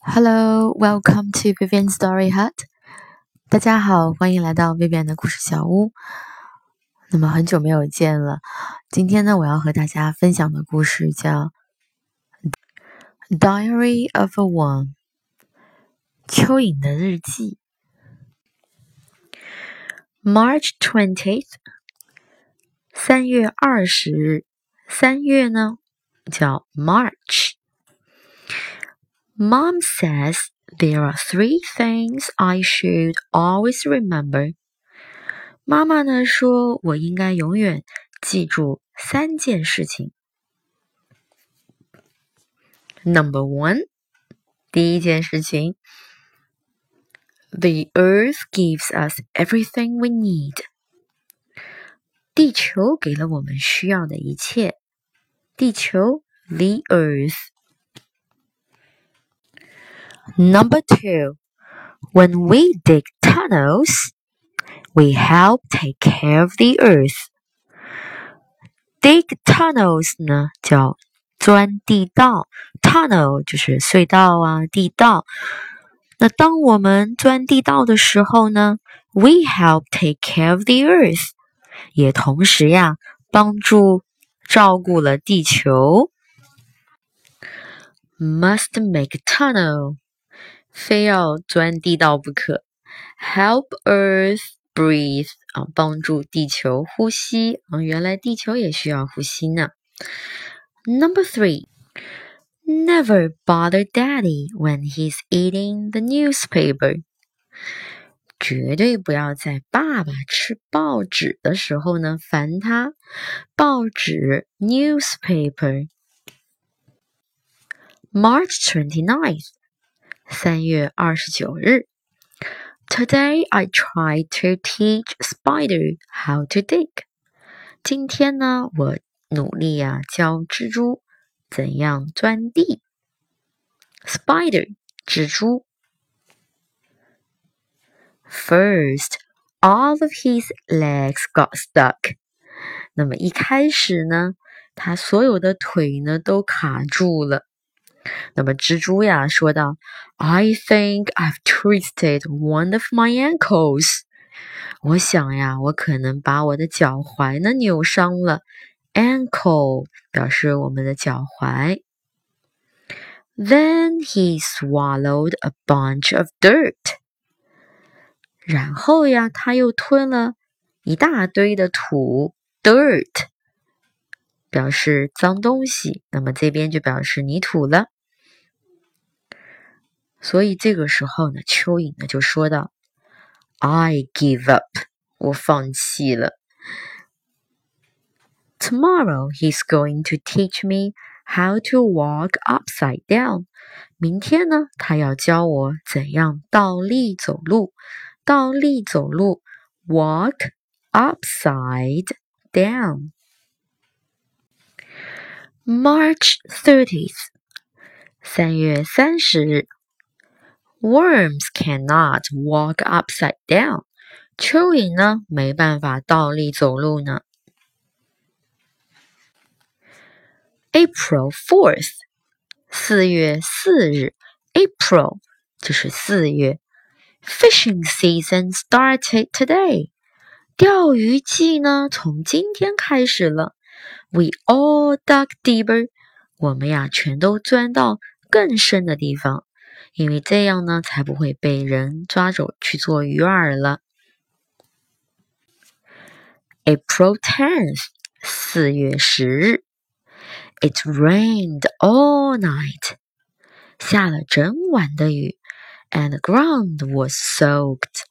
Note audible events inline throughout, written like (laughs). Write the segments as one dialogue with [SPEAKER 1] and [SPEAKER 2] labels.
[SPEAKER 1] Hello, welcome to Vivian Story Hut。大家好，欢迎来到 Vivian 的故事小屋。那么很久没有见了，今天呢，我要和大家分享的故事叫《Diary of a Worm》蚯蚓的日记。March twentieth，三月二十日，三月呢叫 March。Mom says there are three things I should always remember. 妈妈呢说，我应该永远记住三件事情。Number one，第一件事情，The Earth gives us everything we need。地球给了我们需要的一切。地球，the Earth。 Number two, when we dig tunnels, we help take care of the earth. Dig tunnels 呢叫钻地道，tunnel 就是隧道啊，地道。那当我们钻地道的时候呢，we help take care of the earth，也同时呀帮助照顾了地球。Must make a tunnel 非要钻地道不可。Help Earth breathe 啊，帮助地球呼吸啊，原来地球也需要呼吸呢。Number three, never bother Daddy when he's eating the newspaper。绝对不要在爸爸吃报纸的时候呢烦他。报纸 newspaper。March twenty ninth。三月二十九日，Today I try to teach spider how to dig。今天呢，我努力呀教蜘蛛怎样钻地。Spider，蜘蛛。First, all of his legs got stuck。那么一开始呢，他所有的腿呢都卡住了。 那么蜘蛛呀说道：“I think I've twisted one of my ankles。我想呀，我可能把我的脚踝呢扭伤了。Ankle 表示我们的脚踝。Then he swallowed a bunch of dirt。然后呀，他又吞了一大堆的土，dirt 表示脏东西，那么这边就表示泥土了。”所以这个时候呢，蚯蚓呢就说道：“I give up，我放弃了。Tomorrow he's going to teach me how to walk upside down。明天呢，他要教我怎样倒立走路。倒立走路，walk upside down。March thirtieth，三月三十日。” Worms cannot walk upside down。蚯蚓呢，没办法倒立走路呢。April fourth，四月四日，April 就是四月。Fishing season started today。钓鱼季呢，从今天开始了。 We all dug deeper。我们呀，全都钻到更深的地方。因为这样呢，才不会被人抓走去做鱼饵了。April tenth，四月十日，It rained all night，下了整晚的雨，and the ground was soaked，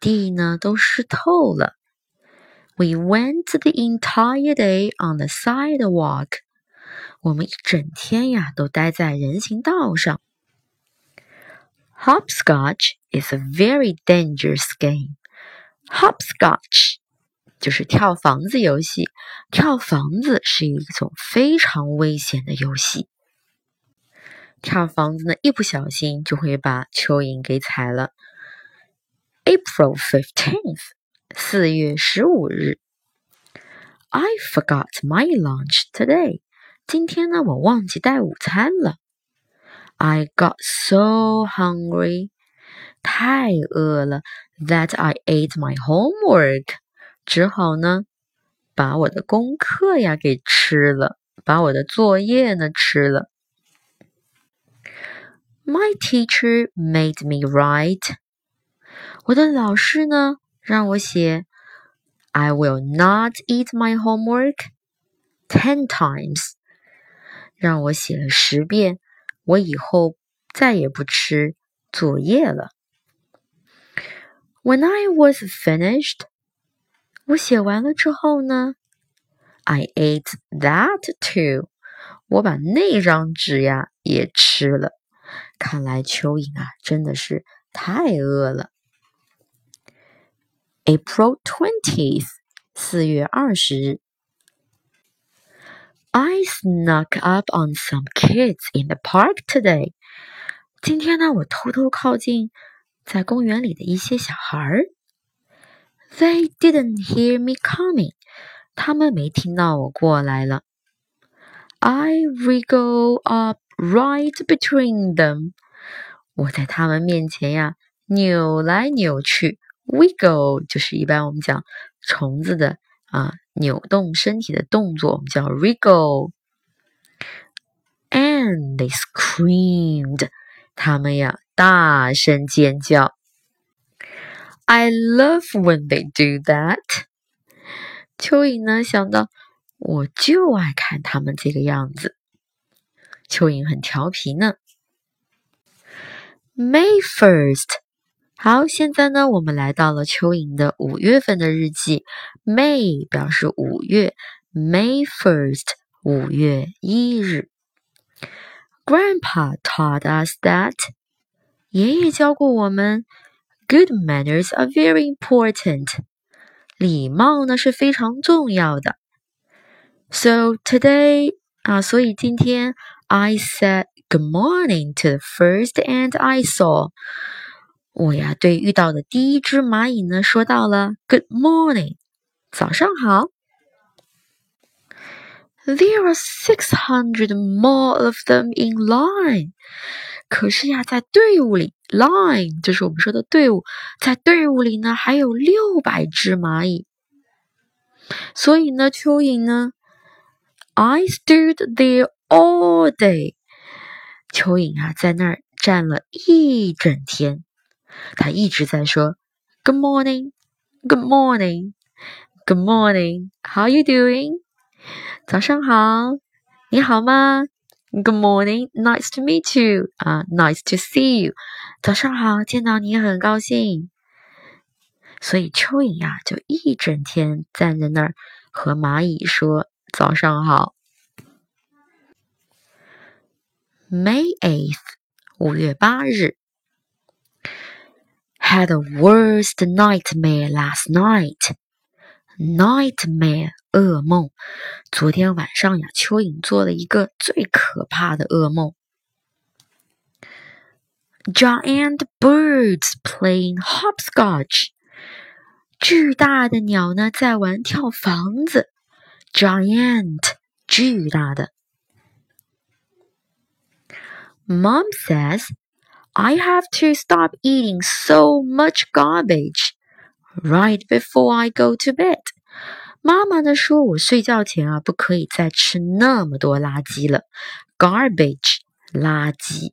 [SPEAKER 1] 地呢都湿透了。 We went the entire day on the sidewalk，我们一整天呀都待在人行道上。Hopscotch is a very dangerous game. Hopscotch 就是跳房子游戏。跳房子是一种非常危险的游戏。跳房子呢，一不小心就会把蚯蚓给踩了。April fifteenth， 四月十五日。I forgot my lunch today。今天呢，我忘记带午餐了。 I got so hungry，太饿了，that I ate my homework，只好呢把我的功课呀给吃了，把我的作业呢吃了。My teacher made me write，我的老师呢 让我写。I will not eat my homework ten times，让我写了十遍。我以后再也不吃作业了。When I was finished，我写完了之后呢，I ate that too。我把那张纸呀也吃了。看来蚯蚓啊真的是太饿了。April twentieth，四月二十日。I snuck up on some kids in the park today。今天呢，我偷偷靠近在公园里的一些小孩儿。They didn't hear me coming。他们没听到我过来了。I wriggle up right between them。我在他们面前呀，扭来扭去。 Wiggle 就是一般我们讲虫子的啊扭动身体的动作，我们叫 wiggle。And they screamed，他们呀大声尖叫。I love when they do that。蚯蚓呢想到，我就爱看他们这个样子。蚯蚓很调皮呢。May first。好，现在呢，我们来到了蚯蚓的五月份的日记。May 表示五月，May first，五月一日。Grandpa taught us that，爷爷教过我们，Good manners are very important，礼貌呢是非常重要的。So today，啊，所以今天，I said good morning to the first ant I saw。 我呀，对遇到的第一只蚂蚁呢，说到了 “Good morning”，早上好。There are six hundred more of them in line。可是呀，在队伍里，line 就是我们说的队伍，在队伍里呢，还有六百只蚂蚁。所以呢，蚯蚓呢，I stood there all day。蚯蚓啊，在那儿站了一整天。他一直在说 "Good morning, Good morning, Good morning, How are you doing？" 早上好，你好吗？Good morning, Nice to meet you 啊，Nice to see you。早上好，见到你很高兴。所以蚯蚓呀，就一整天站在那儿和蚂蚁说早上好。May eighth，五月八日。had a worst nightmare last night. Nightmare，噩梦。昨天晚上呀，蚯蚓做了一个最可怕的噩梦。Giant birds playing hopscotch。巨大的鸟呢，在玩跳房子。Giant，巨大的。Mom says I have to stop eating so much garbage right before I go to bed。妈妈呢说，我睡觉前啊，不可以再吃那么多垃圾了。Garbage，垃圾。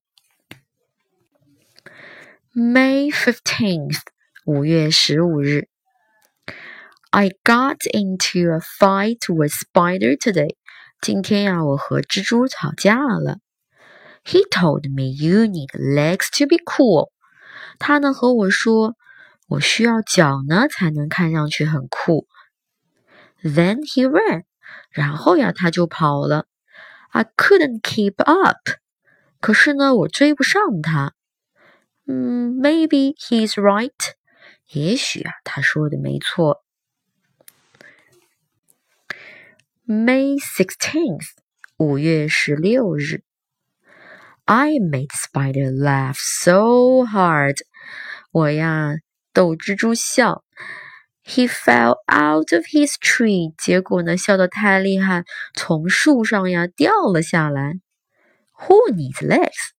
[SPEAKER 1] May fifteenth，五月十五日。I got into a fight with spider today。今天呀，我和蜘蛛吵架了。 He told me you need legs to be cool。他呢和我说，我需要脚呢才能看上去很酷。Then he ran。然后呀，他就跑了。I couldn't keep up。可是呢，我追不上他。嗯，Maybe he's right。也许啊，他说的没错。May sixteenth，五月十六日。 I made Spider laugh so hard，我呀逗蜘蛛笑。He fell out of his tree，结果呢笑得太厉害，从树上呀掉了下来。Who needs legs？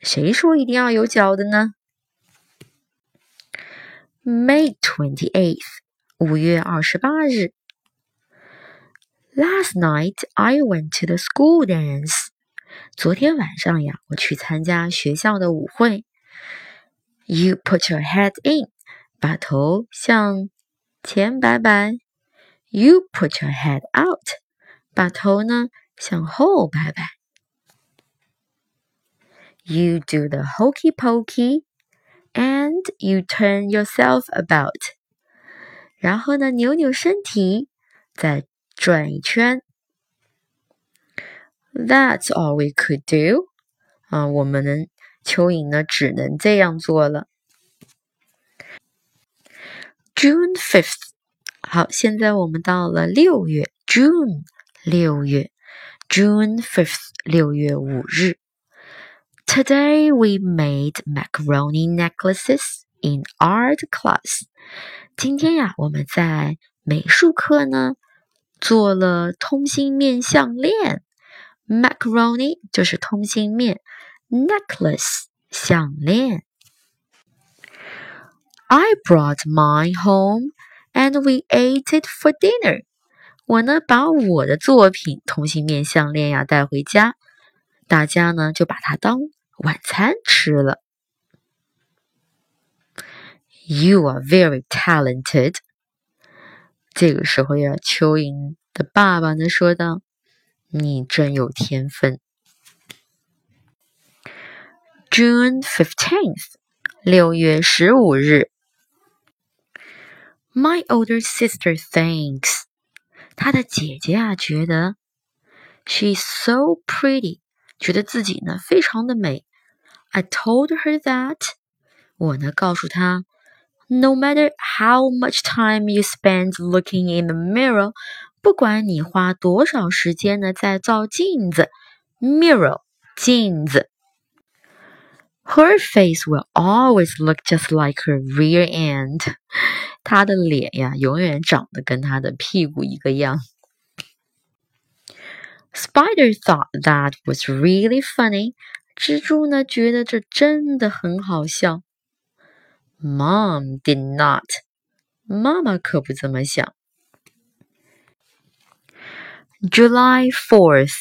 [SPEAKER 1] 谁说一定要有脚的呢？May twenty eighth，五月二十八日。Last night I went to the school dance。 昨天晚上呀，我去参加学校的舞会。You put your head in，把头向前摆摆。You put your head out，把头呢向后摆摆。You do the hokey pokey and you turn yourself about。然后呢，扭扭身体，再转一圈。That's all we could do。啊，我们呢，蚯蚓呢，只能这样做了。June fifth。好，现在我们到了六月，June 六月，June fifth 六月五日。Today we made macaroni necklaces in art class。今天呀，我们在美术课呢做了通心面项链。 Macaroni 就是通心面，necklace 项链。I brought mine home and we ate it for dinner。我呢把我的作品通心面项链呀带回家，大家呢就把它当晚餐吃了。You are very talented。这个时候呀，蚯蚓的爸爸呢说道：“ 你真有天分。” June fifteenth，六月十五日。My older sister thinks，她的姐姐啊觉得，she's so pretty。觉得自己呢非常的美。I told her that，我呢告诉她，No matter how much time you spend looking in the mirror， 不管你花多少时间呢在照镜子，mirror 镜子，her face will always look just like her rear end，她的脸呀永远长得跟她的屁股一个样。Spider thought (laughs) that was really funny. 蜘蛛呢觉得这真的很好笑。Mom did not. 妈妈可不这么想。 July fourth.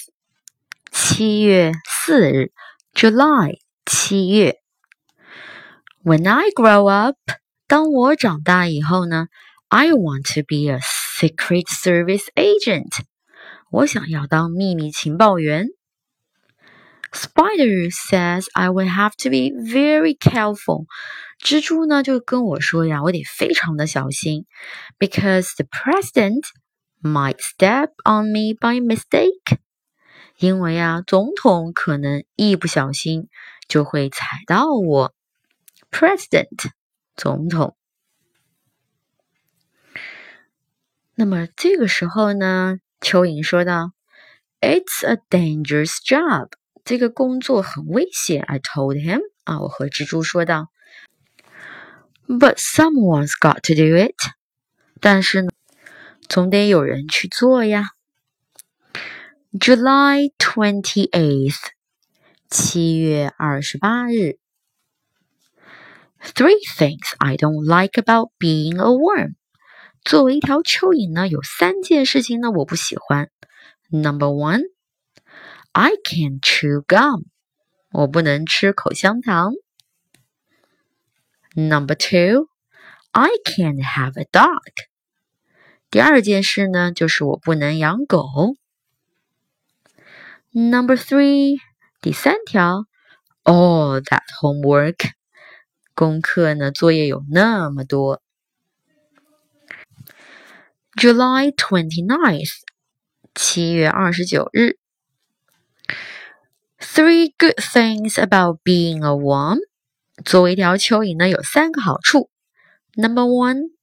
[SPEAKER 1] 七月四日。July 七月。When I grow up，当我长大以后呢，I want to be a Secret Service agent。我想要当秘密情报员。Spider says I will have to be very careful。蜘蛛呢就跟我说呀，我得非常的小心，because the president might step on me by mistake。因为啊，总统可能一不小心就会踩到我。President，总统。那么这个时候呢？蚯蚓说道：“It's a dangerous job，这个工作很危险。” I told him 啊，我和蜘蛛说道。But someone's got to do it，但是呢， 总得有人去做呀。July twenty eighth，七月二十八日。Three things I don't like about being a worm。作为一条蚯蚓呢，有三件事情呢我不喜欢。Number one, I can't chew gum，我不能吃口香糖。Number two, I can't have a dog。 第二件事呢，就是我不能养狗。Number three，第三条，all that homework，功课呢，作业有那么多。July twenty ninth，七月二十九日。Three good things about being a worm。作为一条蚯蚓呢，有三个好处。Number one,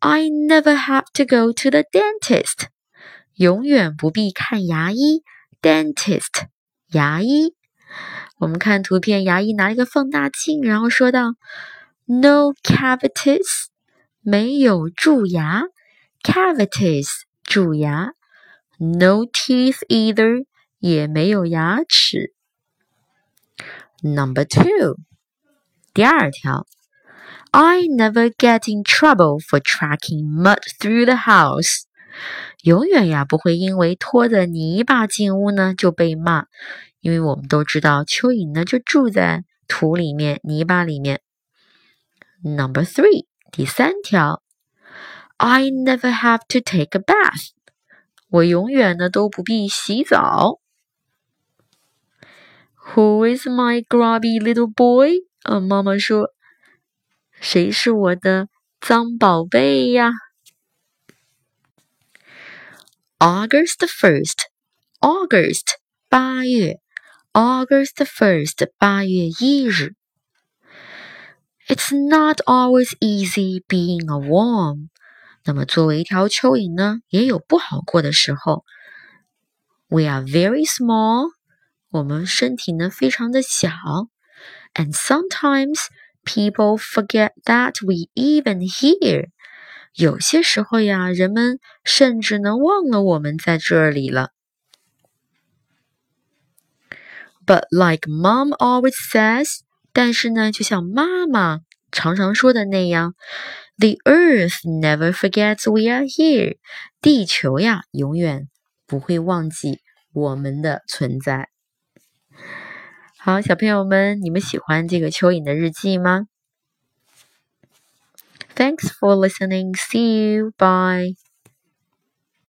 [SPEAKER 1] I never have to go to the dentist。永远不必看牙医。Dentist，牙医。我们看图片，牙医拿一个放大镜，然后说道：“No cavities，没有蛀牙。” cavities 蛀牙，no teeth either 也没有牙齿。 Number two，第二条 ，I never get in trouble for tracking mud through the house。永远呀不会因为拖着泥巴进屋呢就被骂，因为我们都知道蚯蚓呢就住在土里面、泥巴里面。Number three，第三条，I never have to take a bath。我永远呢都不必洗澡。Who is my grubby little boy？啊，妈妈说， 谁是我的脏宝贝呀？August first，August 八月，August first 八月一日。It's not always easy being a worm。那么作为一条蚯蚓呢，也有不好过的时候。We are very small。我们身体呢非常的小，and sometimes people forget that we even here。有些时候呀，人们甚至能忘了我们在这里了。But like mom always says，但是呢，就像妈妈常常说的那样，the earth never forgets we are here。地球呀，永远不会忘记我们的存在。 好，小朋友们，你们喜欢这个蚯蚓的日记吗？Thanks for listening. See you. Bye.